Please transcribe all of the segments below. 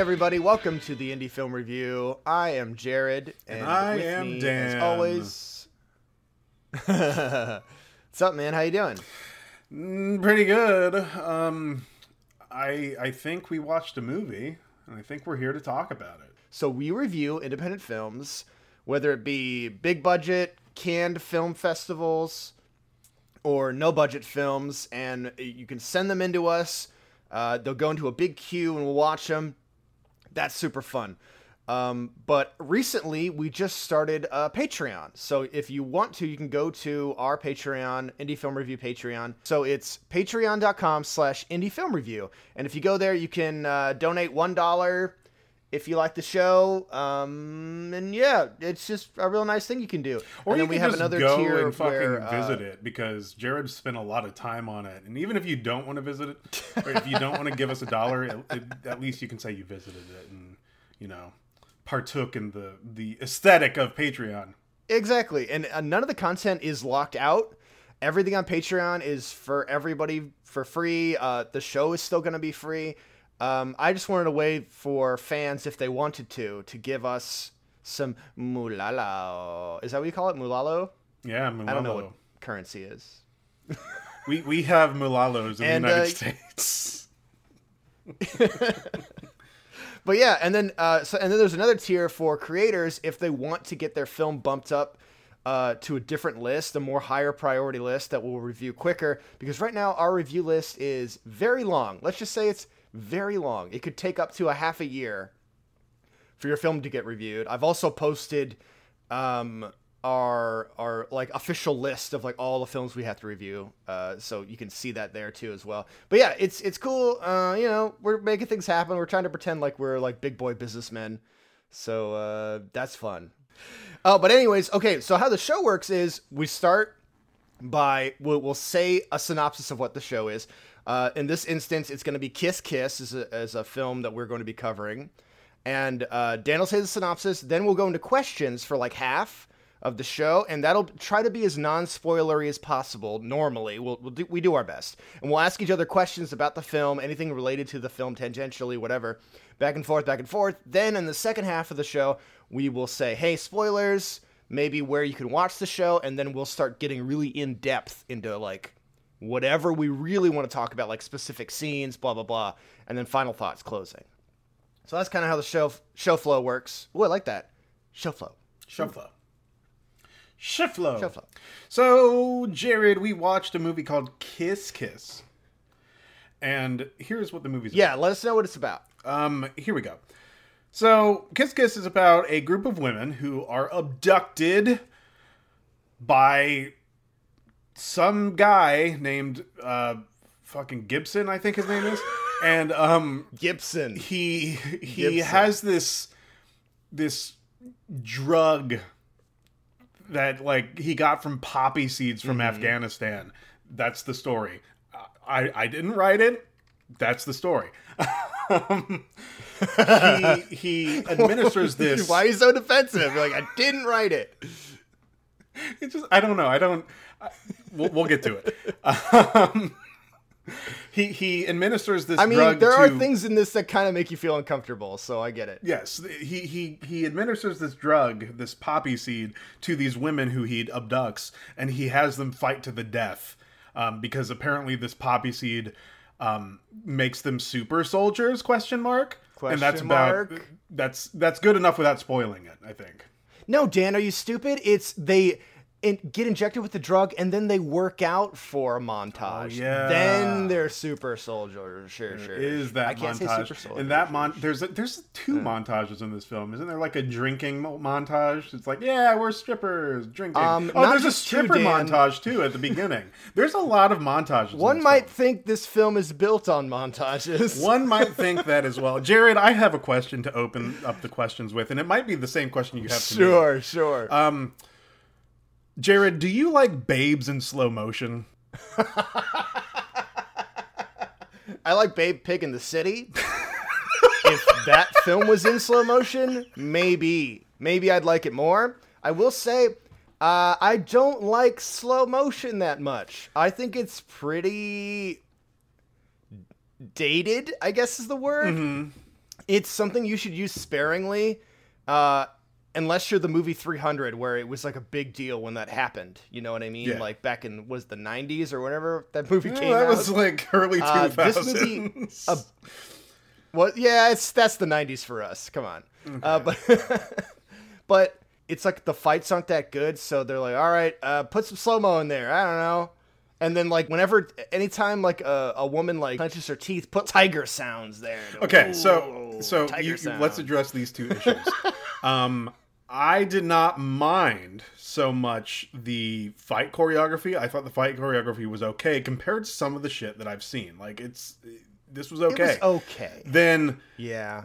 Everybody, welcome to the Indie Film Review. I am Jared, and, I with am me, Dan. as always. What's up, man? How you doing? Mm, pretty good. Um, I I think we watched a movie, and I think we're here to talk about it. So we review independent films, whether it be big budget, Cannes film festivals, or no budget films, and you can send them into us. Uh, they'll go into a big queue, and we'll watch them. That's super fun. Um, but recently, we just started a Patreon. So if you want to, you can go to our Patreon, Indie Film Review Patreon. So it's patreon.com slash indie film review. And if you go there, you can uh, donate $1 if you like the show. Um, and yeah, it's just a real nice thing you can do. Or and you then we can have another go tier and fucking where, uh, visit it because Jared spent a lot of time on it, and even if you don't want to visit it, or if you don't want to give us a dollar, at, at least you can say you visited it and you know partook in the the aesthetic of Patreon. Exactly. And uh, none of the content is locked out. Everything on Patreon is for everybody for free. Uh, the show is still going to be free. Um, I just wanted a way for fans, if they wanted to, to give us some mulalo. Is that what you call it? Mulalo? Yeah, Mulalo. I don't know what currency is. We we have mulalos in And, the United uh, States. But yeah, and then uh, so and then there's another tier for creators if they want to get their film bumped up uh, to a different list, a more higher priority list that we'll review quicker. Because right now our review list is very long. Let's just say it's very long. It could take up to a half a year for your film to get reviewed. I've also posted um, our our like official list of like all the films we have to review, uh, so you can see that there too as well. But yeah, it's it's cool. Uh, you know, we're making things happen. We're trying to pretend like we're like big boy businessmen, so uh, that's fun. Oh, but anyways, okay. So how the show works is we start by we'll, we'll say a synopsis of what the show is. Uh, in this instance, it's going to be Kiss Kiss as a, as a film that we're going to be covering, and uh, Dan will say the synopsis. Then we'll go into questions for like half of the show, and that'll try to be as non-spoilery as possible. Normally, we'll, we'll do, we do our best, and we'll ask each other questions about the film, anything related to the film, tangentially, whatever, back and forth, back and forth. Then in the second half of the show, we will say, "Hey, spoilers." Maybe where you can watch the show, and then we'll start getting really in depth into like whatever we really want to talk about, like specific scenes, blah blah blah, and then final thoughts, closing. So that's kind of how the show show flow works. Oh, I like that show flow. Show flow. Show flow. Show flow. So, Jared, we watched a movie called Kiss Kiss. And here's what the movie's about. Yeah, let us know what it's about. about. Um, here we go. So, Kiss Kiss is about a group of women who are abducted by some guy named uh fucking Gibson, I think his name is. And um Gibson. he he Gibson. has this this drug that like he got from poppy seeds from Afghanistan. That's the story. I I didn't write it. That's the story. Um, he he administers this. Why are you so defensive? You're like, I didn't write it. It's just I don't know. I don't. We'll, we'll get to it. Um, he he administers this drug. I mean, there to, are things in this that kind of make you feel uncomfortable, so I get it. Yes, he he he administers this drug, this poppy seed, to these women who he abducts, and he has them fight to the death, um, because apparently this poppy seed um, makes them super soldiers? Question mark. and that's Question about mark? that's that's good enough without spoiling it. I think. No, Dan, are you stupid? It's they in, get injected with the drug and then they work out for a montage. Oh, yeah. Then they're super soldiers. Sure, sure. Is that I can't say super soldiers. and that mon there's a, there's two montages in this film. Isn't there like a drinking montage? It's like yeah, we're strippers drinking. Um, oh, there's a stripper Dan. montage too at the beginning. there's a lot of montages. One might film. think this film is built on montages. One might think that as well. Jared, I have a question to open up the questions with, and it might be the same question you have to me. Sure, sure. Um, Jared, do you like babes in slow motion? I like Babe Pig in the City. if that film was in slow motion, maybe. Maybe I'd like it more. I will say, uh, I don't like slow motion that much. I think it's pretty dated, I guess is the word. it's something you should use sparingly, uh, unless you're the movie 300, where it was like a big deal when that happened. You know what I mean? Yeah. Like back in was the 90s or whenever that movie Yeah, came that out. was like early Uh, 2000s. this movie, uh, Well, yeah, it's that's the '90s for us. Come on, uh, but but it's like the fights aren't that good, so they're like, all right, uh, put some slow mo in there. I don't know. And then like whenever, anytime like a, a woman like clenches her teeth, put tiger sounds there. Okay, so Ooh, so you, you- let's address these two issues. um, I did not mind so much the fight choreography. I thought the fight choreography was okay compared to some of the shit that I've seen. Like it's this was It okay. was okay. Then Yeah.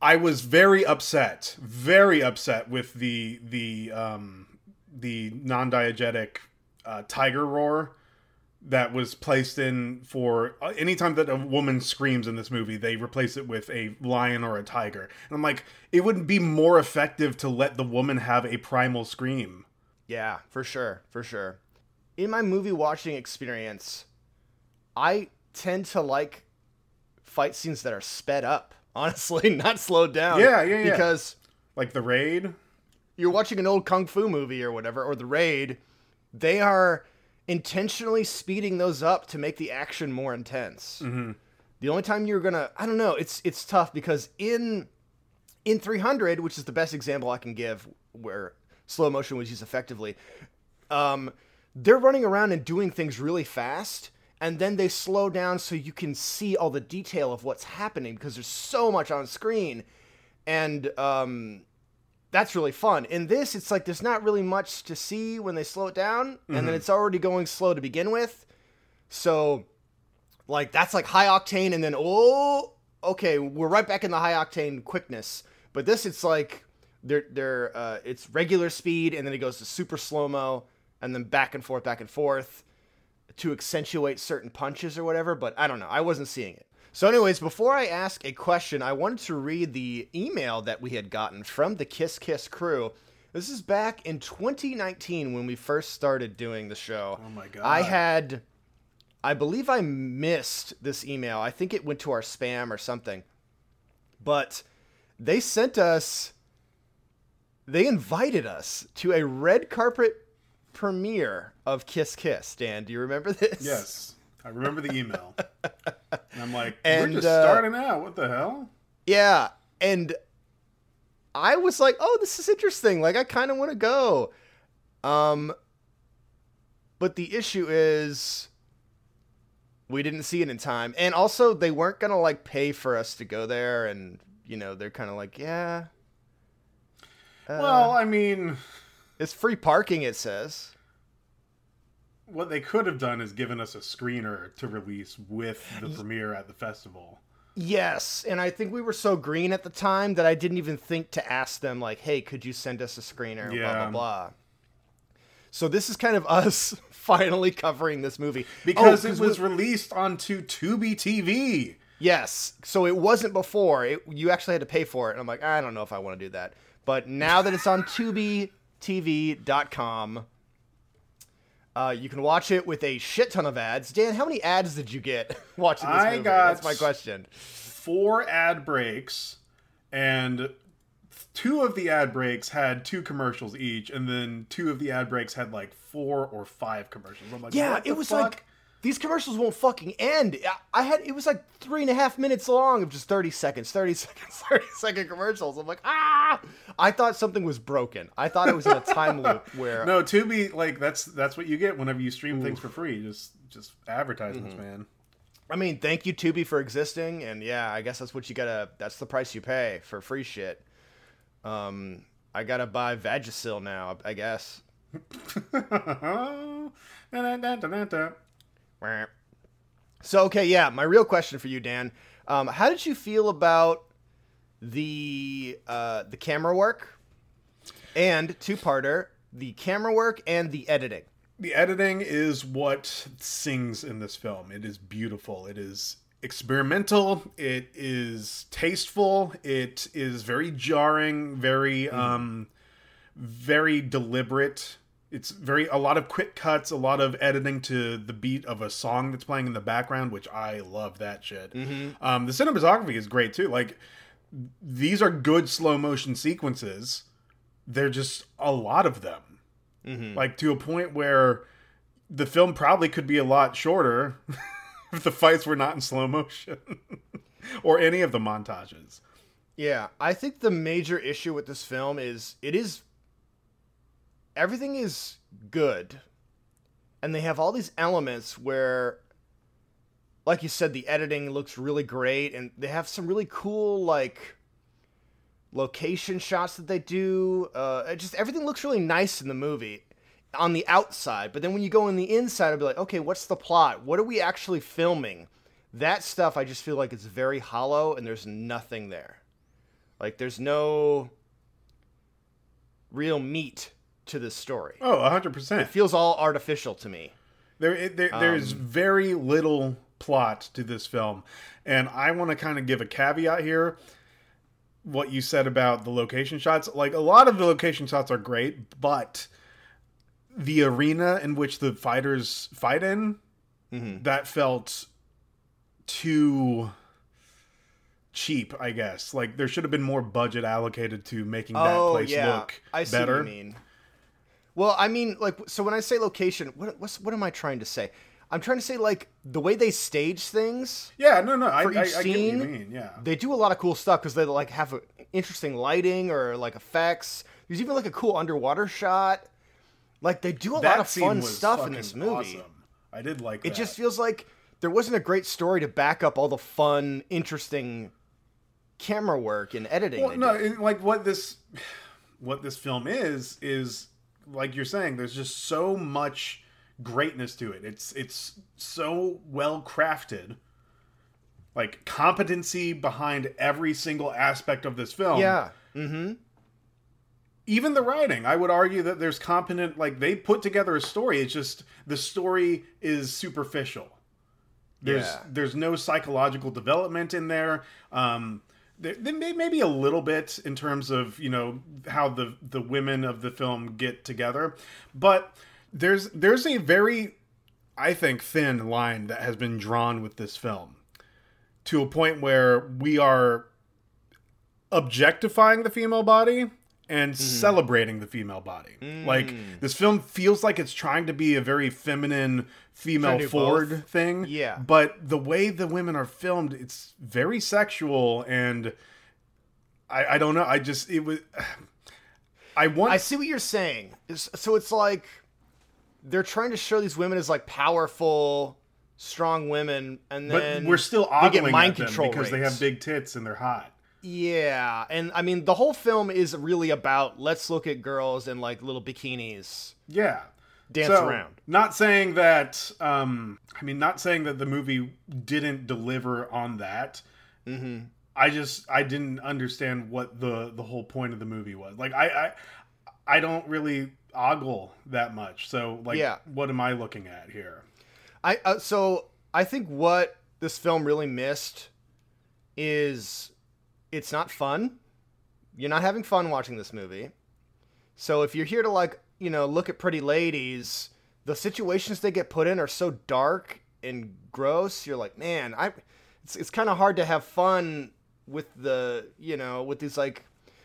I was very upset, very upset with the the um, the non-diegetic uh, tiger roar that was placed in for uh, anytime that a woman screams in this movie, they replace it with a lion or a tiger. And I'm like, it wouldn't be more effective to let the woman have a primal scream. Yeah, for sure, for sure. In my movie watching experience, I tend to like fight scenes that are sped up. Honestly, not slowed down. Yeah, yeah, yeah. Because Like the raid. you're watching an old kung fu movie or whatever, or The Raid, they are intentionally speeding those up to make the action more intense. Mm-hmm. The only time you're gonna, I don't know, it's it's tough because in in 300, which is the best example I can give where slow motion was used effectively, um, they're running around and doing things really fast, and then they slow down so you can see all the detail of what's happening because there's so much on screen, and um, that's really fun. In this, it's like there's not really much to see when they slow it down, and then it's already going slow to begin with, so like that's like high octane, and then oh, okay, we're right back in the high octane quickness. But this, it's like they're they're uh, it's regular speed, and then it goes to super slow mo, and then back and forth, back and forth to accentuate certain punches or whatever. But I don't know, I wasn't seeing it. So, anyways, before I ask a question, I wanted to read the email that we had gotten from the Kiss Kiss crew. This is back in 2019 when we first started doing the show. Oh my God. I had, I believe I missed this email. I think it went to our spam or something. But they sent us, they invited us to a red carpet premiere of Kiss Kiss. Dan, do you remember this? Yes, I remember the email. and I'm like, And, we're just uh, starting out. What the hell? Yeah, and I was like, "Oh, this is interesting. Like I kind of want to go." Um but the issue is we didn't see it in time. And also they weren't going to like pay for us to go there and you know, they're kind of like, "Yeah, uh, well, I mean, it's free parking it says." What they could have done is given us a screener to release with the premiere at the festival. Yes, and I think we were so green at the time that I didn't even think to ask them like, "Hey, could you send us a screener?" Blah Yeah. blah blah. So this is kind of us finally covering this movie Because Oh, it was released onto Tubi TV. yes. So it wasn't before. It, you actually had to pay for it, and I'm like, I don't know if I want to do that. But now that it's on TubiTV.com, uh, you can watch it with a shit ton of ads. Dan, how many ads did you get watching this I movie? got- That's my question. Four ad breaks, and two of the ad breaks had two commercials each, and then two of the ad breaks had like four or five commercials. I'm like, Yeah, it was fuck? like these commercials won't fucking end. I- had it was like three and a half minutes long of just thirty seconds, thirty seconds, thirty second commercials. I'm like, ah! I thought something was broken. I thought it was in a time loop where no Tubi. Like that's that's what you get whenever you stream things for free. Just just advertisements, Mm-hmm. man. I mean, thank you Tubi for existing, and yeah, I guess that's what you gotta. That's the price you pay for free shit. Um, I gotta buy Vagisil now. I guess. So okay, yeah. My real question for you, Dan, um, how did you feel about the uh, the camera work and two parter, the camera work and the editing? the editing is what sings in this film. It is beautiful. It is experimental. It is tasteful. It is very jarring. Very um, very deliberate. It's very a lot of quick cuts, a lot of editing to the beat of a song that's playing in the background, which I love that shit. Um, the cinematography is great too. Like these are good slow motion sequences. They're just a lot of them. Mm-hmm. Like to a point where the film probably could be a lot shorter if the fights were not in slow motion or any of the montages. Yeah, I think the major issue with this film is it is everything is good. And they have all these elements where like you said the editing looks really great and they have some really cool like location shots that they do. Uh just everything looks really nice in the movie on the outside, but then when you go in the inside i'll be like, "Okay, what's the plot? What are we actually filming?" That stuff I just feel like it's very hollow and there's nothing there. Like there's no real meat to this story. Oh, 100%. It feels all artificial to me. There, it, there there's um, very little plot to this film, and I want to kind of give a caveat here. What you said about the location shots, like a lot of the location shots are great, but the arena in which the fighters fight in, mm-hmm. that felt too cheap. I guess like there should have been more budget allocated to making that oh, place look Oh, I see better. what you mean. Well, I mean, like, so when I say location, what what's, what am I trying to say? I'm trying to say like the way they stage things. Yeah, no, no, I, For I, I each what you scene, mean. Yeah, They do a lot of cool stuff because they like have a, interesting lighting or like effects. There's even like a cool underwater shot. Like they do a lot of fun stuff in this movie. awesome. I did like It that. just feels like there wasn't a great story to back up all the fun, interesting camera work and editing. well, no, it, like what this what this film is is like you're saying. There's just so much greatness to it. It's it's so well crafted. Like competency behind every single aspect of this film. yeah. Mm-hmm. even the writing i would argue that there's competent like they put together a story it's just the story is superficial there's Yeah. there's no psychological development in there um there, may maybe a little bit in terms of you know how the the women of the film get together but there's there's a very i think thin line that has been drawn with this film to a point where we are objectifying the female body and Mm-hmm. celebrating the female body. Mm. Like this film feels like it's trying to be a very feminine female forward both. thing. Yeah. But the way the women are filmed, it's very sexual and I, I don't know. I just it was I want I see what you're saying. So it's like they're trying to show these women as like powerful, strong women, and but then we're still they get ogling mind at them control because they have big tits and they're hot. Yeah, and I mean the whole film is really about let's look at girls in like little bikinis. Yeah. Dance So, around. Not saying that. Um, I mean, not saying that the movie didn't deliver on that. Mm-hmm. I just I didn't understand what the the whole point of the movie was. Like I I, I don't really ogle that much. So like, Yeah. what am I looking at here? I uh, so I think what this film really missed is it's not fun. You're not having fun watching this movie. So if you're here to like, you know, look at pretty ladies, the situations they get put in are so dark and gross. You're like, man, I it's it's kind of hard to have fun with the, you know, with these like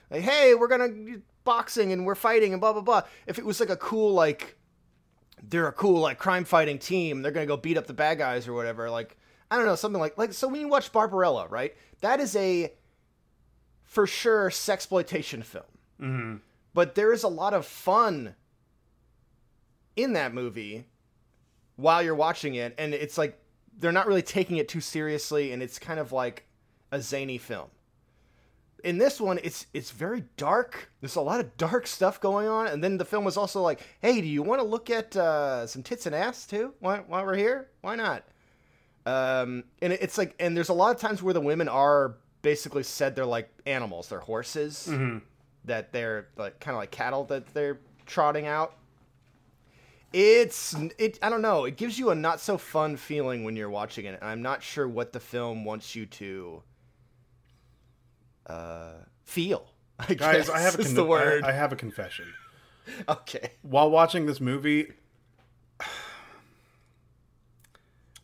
like hey, we're going to boxing and we're fighting and blah blah blah. If it was like a cool like they're a cool like crime fighting team. They're gonna go beat up the bad guys or whatever. Like I don't know something like like so when you watch Barbarella, right? That is a for sure sexploitation film. Mm-hmm. But there is a lot of fun in that movie while you're watching it, and it's like they're not really taking it too seriously, and it's kind of like a zany film. In this one, it's it's very dark. There's a lot of dark stuff going on, and then the film was also like, "Hey, do you want to look at uh, some tits and ass too? While, while we're here, why not?" Um, and it's like, and there's a lot of times where the women are basically said they're like animals, they're horses Mm-hmm. that they're like kind of like cattle that they're trotting out. It's it I don't know, it gives you a not so fun feeling when you're watching it. And I'm not sure what the film wants you to uh feel. I Guys, guess I have a con- the word. I, I have a confession. okay. While watching this movie,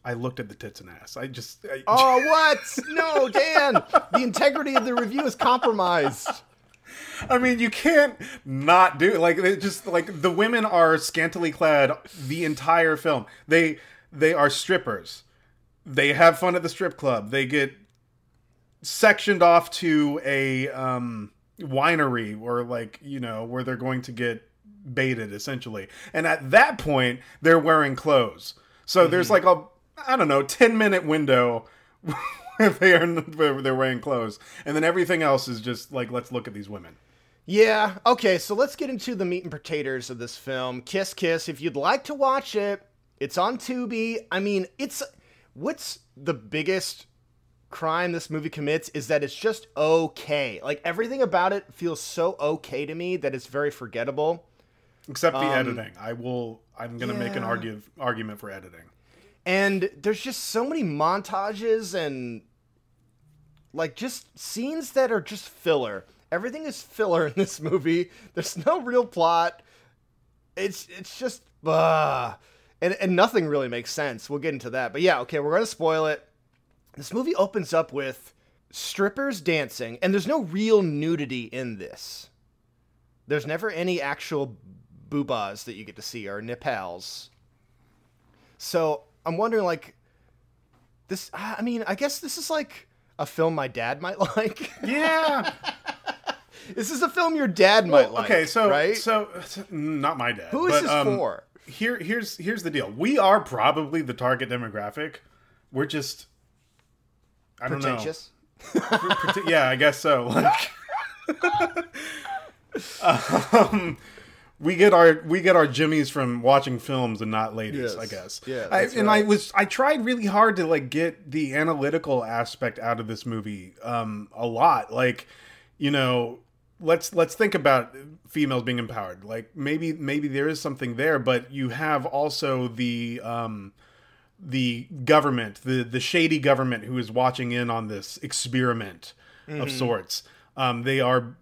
I looked at the tits and ass. I just I, Oh, what? No, Dan. The integrity of the review is compromised. I mean, you can't not do like it just like the women are scantily clad the entire film. They they are strippers. They have fun at the strip club. They get sectioned off to a um winery or like, you know, where they're going to get baited essentially. And at that point, they're wearing clothes. So there's like a I don't know, 10 minute window where they are where they're wearing clothes. And then everything else is just like let's look at these women. Yeah. Okay. So let's get into the meat and potatoes of this film. Kiss Kiss. If you'd like to watch it, it's on Tubi. I mean, it's what's the biggest crime this movie commits is that it's just okay. Like everything about it feels so okay to me that it's very forgettable. Except the um, editing. I will. I'm going to make an argue, argument for editing. And there's just so many montages and like just scenes that are just filler. Everything is filler in this movie. There's no real plot. It's it's just uh and and nothing really makes sense. We'll get into that. But yeah, okay, we're going to spoil it. This movie opens up with strippers dancing and there's no real nudity in this. There's never any actual boobas that you get to see or nipples. So I'm wondering, like, this. I mean, I guess this is like a film my dad might like. Yeah. this is a film your dad might like. okay. So right? So not my dad. who is but, this um, for? Here, here's here's the deal. We are probably the target demographic. We're just. I don't Pretentious. know. Yeah, I guess so. Like, um, we get our we get our jimmies from watching films and not ladies. Yes. I guess. Yeah, I, and I was I tried really hard to like get the analytical aspect out of this movie um, a lot. Like, you know, let's let's think about females being empowered. Like maybe maybe there is something there, but you have also the um, the government, the the shady government who is watching in on this experiment of sorts. Um, they are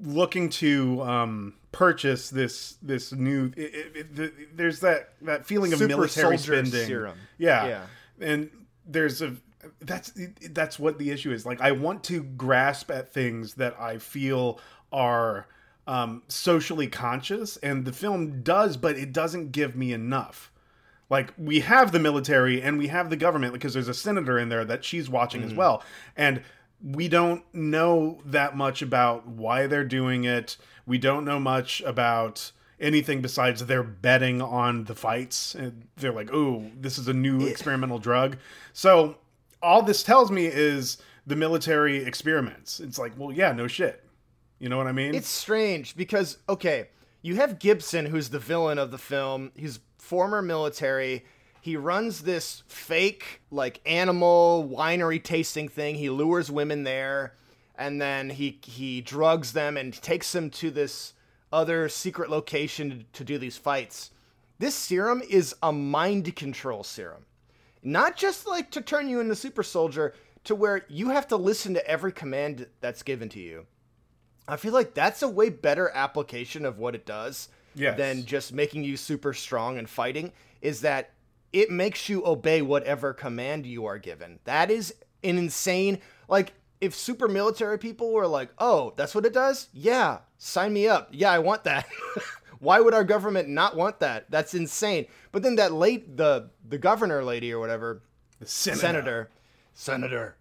looking to um, purchase this this new. It, it, it, the- there's that that feeling of Super military spending. serum. Yeah. Yeah. and there's a that's that's what the issue is. Like I want to grasp at things that I feel are um, socially conscious, and the film does, but it doesn't give me enough. Like we have the military and we have the government because there's a senator in there that she's watching as well, and we don't know that much about why they're doing it. We don't know much about anything besides they're betting on the fights and they're like, "Oh, this is a new experimental drug." So all this tells me is the military experiments. It's like, well, yeah, no shit. You know what I mean? It's strange because okay, you have Gibson, who's the villain of the film. He's former military. He runs this fake like animal winery tasting thing. He lures women there, and then he he drugs them and takes them to this other secret location to do these fights. This serum is a mind control serum. Not just like to turn you into super soldier, to where you have to listen to every command that's given to you. I feel like that's a way better application of what it does Yes. than just making you super strong and fighting. Is that it makes you obey whatever command you are given. That is an insane. Like if super military people were like, "Oh, that's what it does," yeah, sign me up. Yeah, I want that. Why would our government not want that? That's insane. But then that late the the governor lady or whatever, The senator. senator, senator,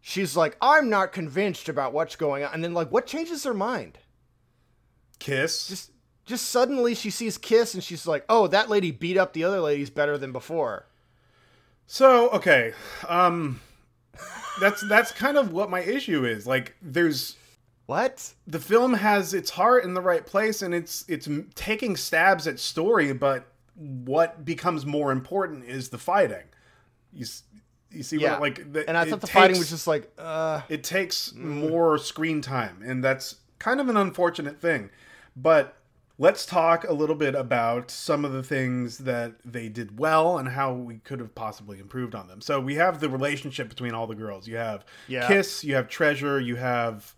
she's like, "I'm not convinced about what's going on." And then like, what changes her mind? Kiss. Just just suddenly she sees Kiss and she's like, "Oh, that lady beat up the other ladies better than before." So okay, um, that's that's kind of what my issue is. Like, there's What? the film has its heart in the right place, and it's it's taking stabs at story, but what becomes more important is the fighting. You you see Yeah. what like the, And I thought the fighting was just like, uh, it takes more screen time and that's kind of an unfortunate thing but let's talk a little bit about some of the things that they did well and how we could have possibly improved on them so we have the relationship between all the girls you have Yeah. kiss you have treasure you have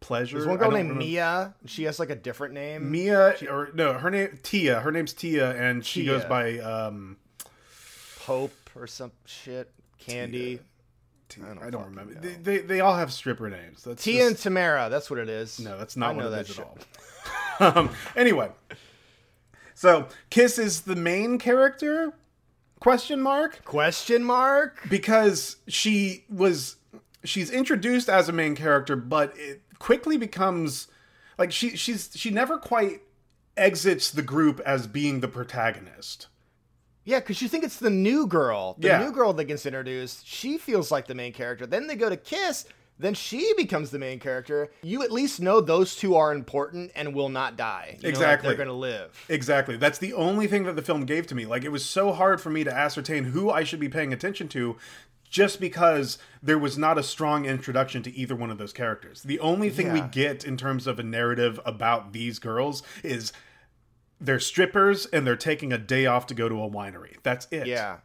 pleasure there's one girl named remember- Mia. She has like a different name. mia or no her name tia her name's tia and she Tia. goes by um Pope or some shit. Candy. I don't don't, remember. They, they they all have stripper names. That's Tia just- and Tamara. That's what it is. No, that's I not what it that is shit. at all. um, anyway, so Kiss is the main character? Question mark? Question mark? Because she was she's introduced as a main character, but it quickly becomes like she she's she never quite exits the group as being the protagonist. Yeah, because you think it's the new girl. The Yeah. new girl that gets introduced. She feels like the main character. Then they go to Kiss. Then she becomes the main character. You at least know those two are important and will not die. You Exactly. they're going to live. Exactly. That's the only thing that the film gave to me. Like it was so hard for me to ascertain who I should be paying attention to just because there was not a strong introduction to either one of those characters. The only thing we get in terms of a narrative about these girls is they're strippers and they're taking a day off to go to a winery. That's it. Yeah.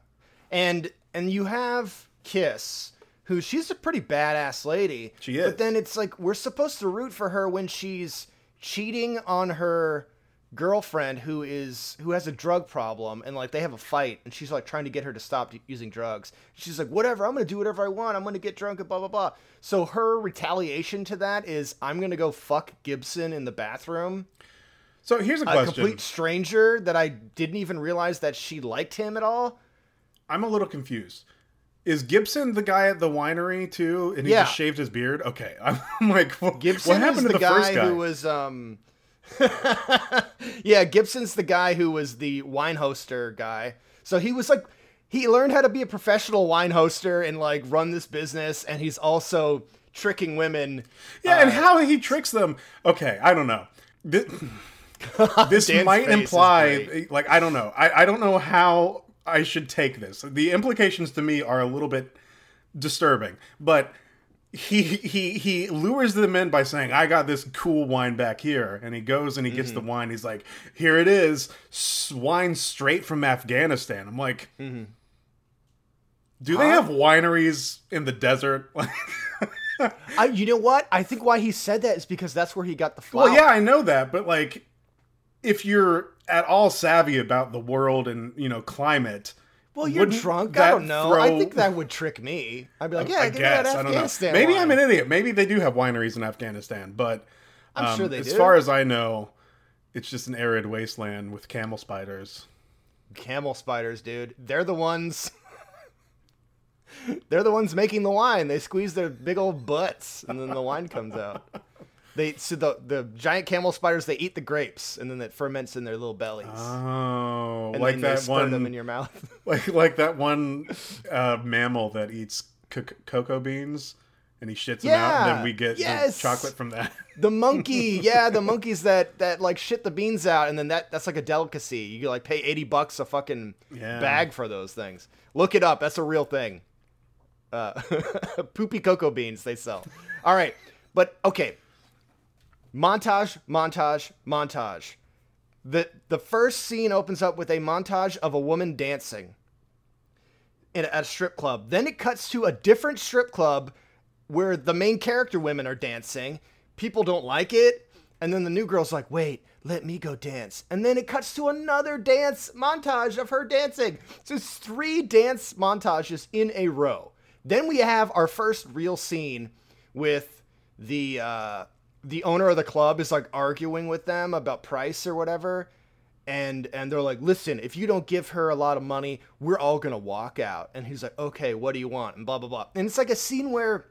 And and you have Kiss, who she's a pretty badass lady. She is. But then it's like we're supposed to root for her when she's cheating on her girlfriend who is who has a drug problem and like they have a fight and she's like trying to get her to stop using drugs. She's like whatever, I'm going to do whatever I want. I'm going to get drunk and blah blah blah. So her retaliation to that is I'm going to go fuck Gibson in the bathroom. So here's a A complete stranger that I didn't even realize that she liked him at all. I'm a little confused. Is Gibson the guy at the winery too? And he Yeah. just shaved his beard? Okay. I'm like, what, Gibson what happened is to the, the guy, first guy? who was um Yeah, Gibson's the guy who was the wine hoster guy. So he was like he learned how to be a professional wine hoster and like run this business and he's also tricking women. Yeah, Uh, and how he tricks them. Okay, I don't know. This, this might imply, like, I don't know. I, I don't know how I should take this. The implications to me are a little bit disturbing, but he he he lures them in by saying, "I got this cool wine back here," and he goes and he gets Mm-hmm. the wine. He's like, "Here it is, wine straight from Afghanistan." I'm like. Mm-hmm. Do they have wineries in the desert? I, you know what? I think why he said that is because that's where he got the flower. Well, yeah, I know that, but like, if you're at all savvy about the world and you know climate, Well, you're wouldn't drunk. I don't know. I think that would trick me. I'd be like, yeah, I give me guess that I don't know. Maybe wine. I'm an idiot. Maybe they do have wineries in Afghanistan, but I'm um, sure they as do. far as I know, it's just an arid wasteland with camel spiders. camel spiders, dude. They're the ones. They're the ones making the wine. They squeeze their big old butts, and then the wine comes out. They so the the giant camel spiders they eat the grapes, and then it ferments in their little bellies, Oh, and like then they that them one, in your mouth. like like that one uh, mammal that eats co- cocoa beans. And he shits them out, and then we get yes. the chocolate from that. the monkey, yeah, the monkeys that that like shit the beans out, and then that that's like a delicacy. You like pay eighty bucks a fucking Yeah. bag for those things. Look it up. That's a real thing. Uh, poopy cocoa beans they sell. All right, but okay. Montage, montage, montage. The the first scene opens up with a montage of a woman dancing in at a strip club. Then it cuts to a different strip club where the main character women are dancing. People don't like it. And then the new girl's like, wait, let me go dance. And then it cuts to another dance montage of her dancing. So it's three dance montages in a row. Then we have our first real scene with the uh, the owner of the club is like arguing with them about price or whatever and and they're like listen if you don't give her a lot of money we're all gonna walk out. And he's like okay what do you want? And blah blah blah. And it's like a scene where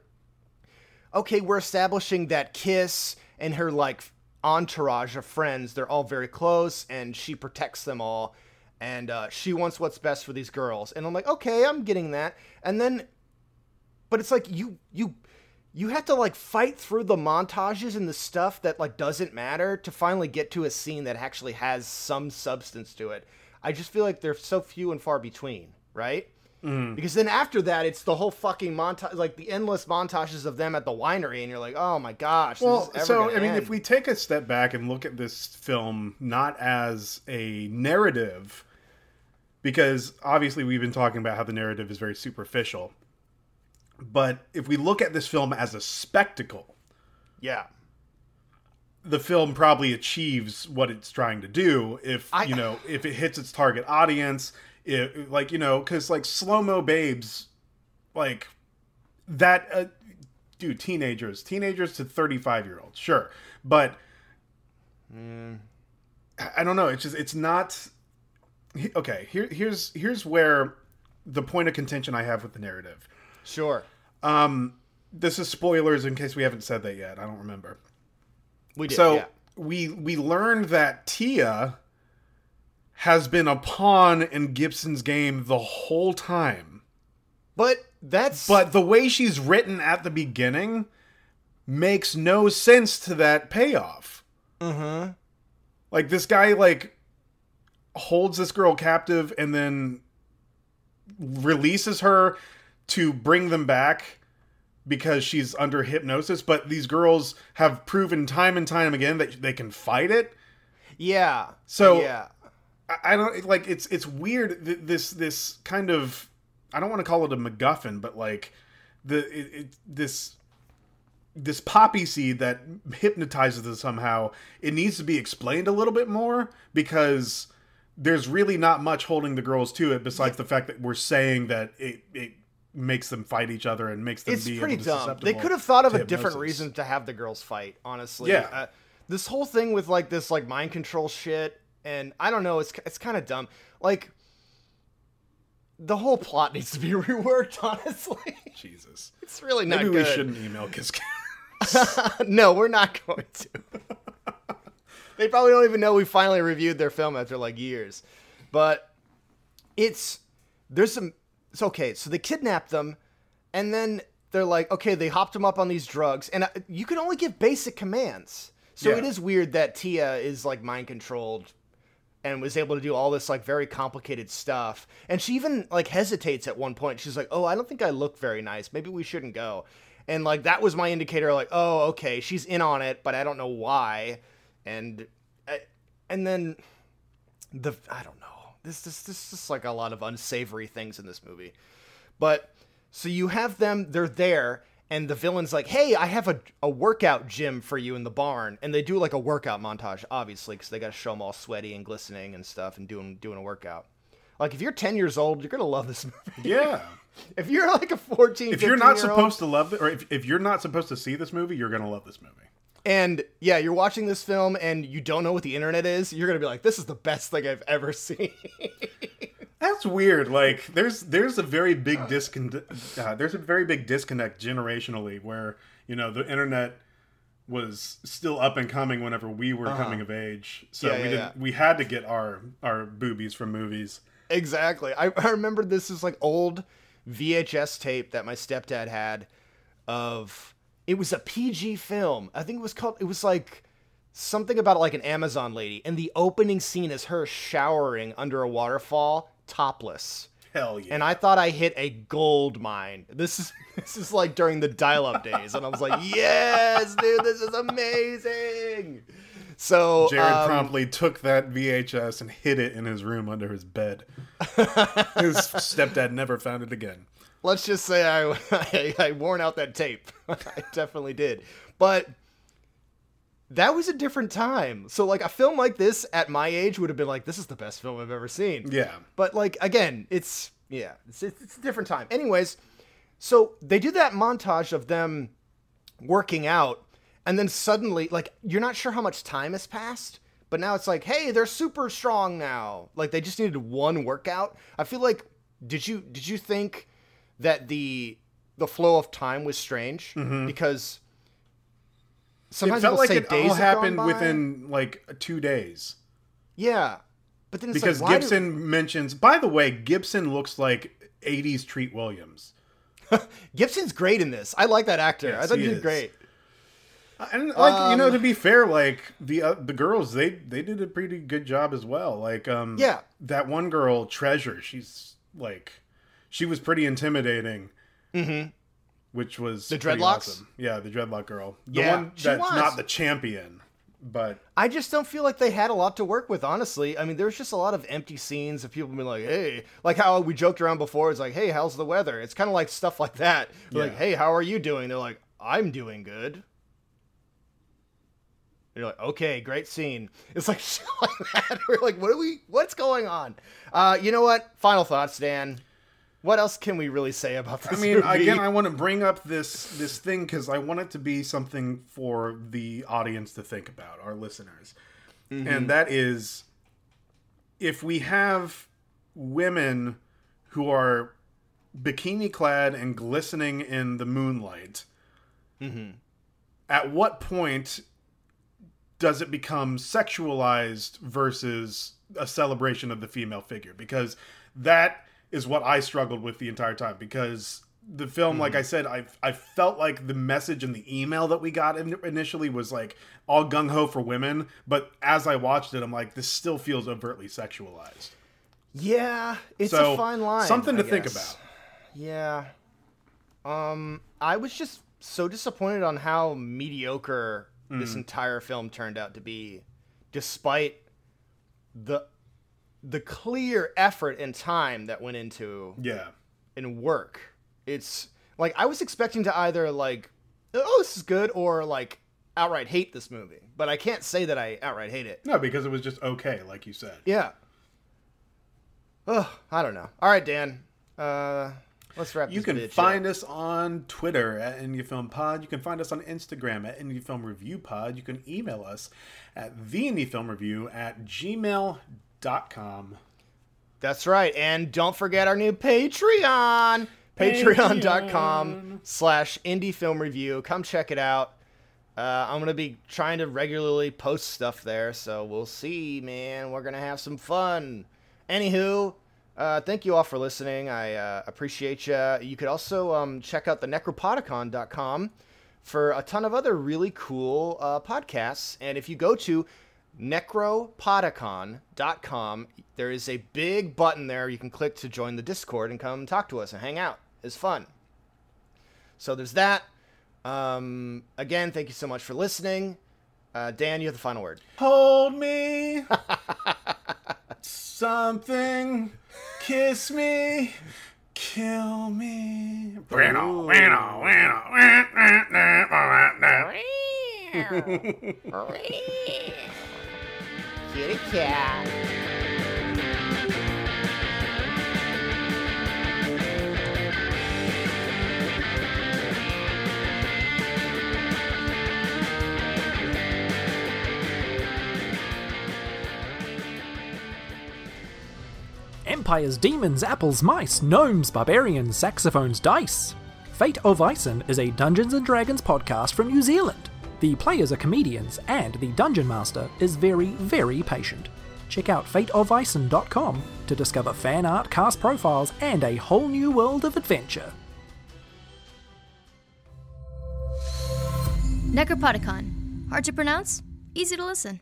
okay we're establishing that kiss and her like entourage of friends they're all very close and she protects them all and uh, she wants what's best for these girls. And i'm like okay i'm getting that. And then but it's like you you you have to like fight through the montages and the stuff that like doesn't matter to finally get to a scene that actually has some substance to it. I just feel like they're so few and far between, right? Mm-hmm. Because then after that, it's the whole fucking montage, like the endless montages of them at the winery, and you're like, oh my gosh. this Well, so I mean, end. if we take a step back and look at this film not as a narrative, because obviously we've been talking about how the narrative is very superficial, but if we look at this film as a spectacle, yeah, the film probably achieves what it's trying to do if I- you know if it hits its target audience it, like you know, because like slow mo babes, like that, uh, dude, teenagers, teenagers to thirty five year olds, sure, but I- I don't know. It's just it's not okay. Here, here's here's where the point of contention I have with the narrative. Sure. Um, this is spoilers in case we haven't said that yet. I don't remember. We did. So yeah. we we learned that Tia has been a pawn in Gibson's game the whole time. But that's But the way she's written at the beginning makes no sense to that payoff. Mm Mhm. Like this guy like holds this girl captive and then releases her to bring them back because she's under hypnosis, but these girls have proven time and time again that they can fight it. yeah. So- yeah. I- I don't like it's it's weird th- this this kind of I don't want to call it a MacGuffin, but like the it, it, this this poppy seed that hypnotizes us somehow it needs to be explained a little bit more because there's really not much holding the girls to it besides the fact that we're saying that it it makes them fight each other and makes them it's be pretty dumb. They could have thought of a different reason to have the girls fight. Honestly, Yeah. Uh, this whole thing with like this like mind control shit, and I don't know. It's it's kind of dumb. Like the whole plot needs to be reworked. Honestly, Jesus. it's really not Maybe we shouldn't email Kiss no, we're not going to. they probably don't even know we finally reviewed their film after like years. But it's there's some it's okay. So they kidnap them and then they're like, okay, they hopped them up on these drugs and uh, you can only give basic commands. So Yeah. it is weird that Tia is like mind controlled and was able to do all this like very complicated stuff. And she even like hesitates at one point. She's like, "Oh, I don't think I look very nice. Maybe we shouldn't go." And like that was my indicator like, "Oh, okay, she's in on it, but I don't know why." And uh, and then the I don't know. This this this is just like a lot of unsavory things in this movie. But so you have them, they're there, and the villain's like, hey, I have a, a workout gym for you in the barn. And they do like a workout montage, obviously, because they got to show them all sweaty and glistening and stuff and doing, doing a workout. Like, if you're 10 years old, you're going to love this movie. Yeah. if you're like a 14, If you're not 15-year-old supposed to love it, or if, if you're not supposed to see this movie, you're gonna love this movie. And yeah, you're watching this film and you don't know what the internet is, you're going to be like, this is the best thing I've ever seen. That's weird. Like there's there's a very big disconnect. Uh, there's a very big disconnect generationally where you know the internet was still up and coming whenever we were coming of age. So Uh-huh. Yeah, we yeah, didn't yeah. we had to get our our boobies from movies. Exactly. I, I remember this is like old VHS tape that my stepdad had of it was a PG film. I think it was called it was like something about like an Amazon lady and the opening scene is her showering under a waterfall topless. Hell yeah. And I thought I hit a gold mine. This is this is like during the dial-up days and I was like, "Yes, dude, this is amazing." So, Jared um, promptly took that VHS and hid it in his room under his bed. his stepdad never found it again. Let's just say I, I I worn out that tape. I definitely did. But that was a different time. So like a film like this at my age would have been like this is the best film I've ever seen. Yeah. But like again, it's yeah, it's, it's a different time. Anyways, so they do that montage of them working out and then suddenly like you're not sure how much time has passed, but now it's like, "Hey, they're super strong now." Like they just needed one workout. I feel like did you did you think that the the flow of time was strange because sometimes It felt like say it days all happened within like two days. yeah, but then it's because like, why do- Gibson mentions. By the way, Gibson looks like '80s Treat Williams, Gibson's great in this. I like that actor. Yes, I thought he did great. and like you know, Um, to be fair, like the uh, the girls, they they did a pretty good job as well. Like, um, Yeah. that one girl, Treasure, she's like, she was pretty intimidating. Mm-hmm. Which was The dreadlocks? awesome. Yeah, the dreadlock girl. The Yeah, one that's was. not the champion, but I just don't feel like they had a lot to work with, honestly. I mean, there's just a lot of empty scenes of people being like, hey, like how we joked around before. It's like, hey, how's the weather? It's kind of like stuff like that. We're Like, hey, how are you doing? They're like, I'm doing good. you're like, okay, great scene. It's like shit like that. We're like, what are we? What's going on? Uh, you know what? Final thoughts, Dan. What else can we really say about this? I mean, movie? again, I want to bring up this this thing because I want it to be something for the audience to think about, our listeners, mm-hmm. and that is if we have women who are bikini clad and glistening in the moonlight. Mm-hmm. At what point does it become sexualized versus a celebration of the female figure? Because that is what I struggled with the entire time. Because the film, like I said, I I felt like the message in the email that we got in, initially was like all gung ho for women, but as I watched it, I'm like, this still feels overtly sexualized. yeah, it's so a fine line. something to think about. Yeah. Um, I was just so disappointed on how mediocre Hmm. this entire film turned out to be, despite the the clear effort and time that went into Yeah. and work. It's like I was expecting to either like, oh, this is good, or like outright hate this movie. But I can't say that I outright hate it. No, because it was just okay, like you said. Yeah. Ugh, I don't know. All right, Dan. Uh, let's wrap. Up. You can find up. us on Twitter at IndieFilm Pod. You can find us on Instagram at IndieFilm Review Pod. You can email us at the IndieFilm Review at gmail.com. That's right. And don't forget our new Patreon. Patreon.com slash indie film review. Come check it out. Uh, I'm going to be trying to regularly post stuff there, so we'll see, man. We're going to have some fun. Anywho, uh, thank you all for listening. I uh, appreciate you. You could also um, check out the necropodicon.com for a ton of other really cool uh, podcasts. And if you go to necropodicon.com, there is a big button there you can click to join the Discord and come talk to us and hang out. It's fun. So there's that. Um, again, thank you so much for listening. Uh, Dan, you have the final word. Hold me. Something. Kiss me. Kill me. Kitty cat. Empires, demons, apples, mice, gnomes, barbarians, saxophones, dice. Fate of Ison is a Dungeons and Dragons podcast from New Zealand. The players are comedians, and the dungeon master is very, very patient. Check out fateofison.com to discover fan art, cast profiles, and a whole new world of adventure. Necropodicon. Hard to pronounce, easy to listen.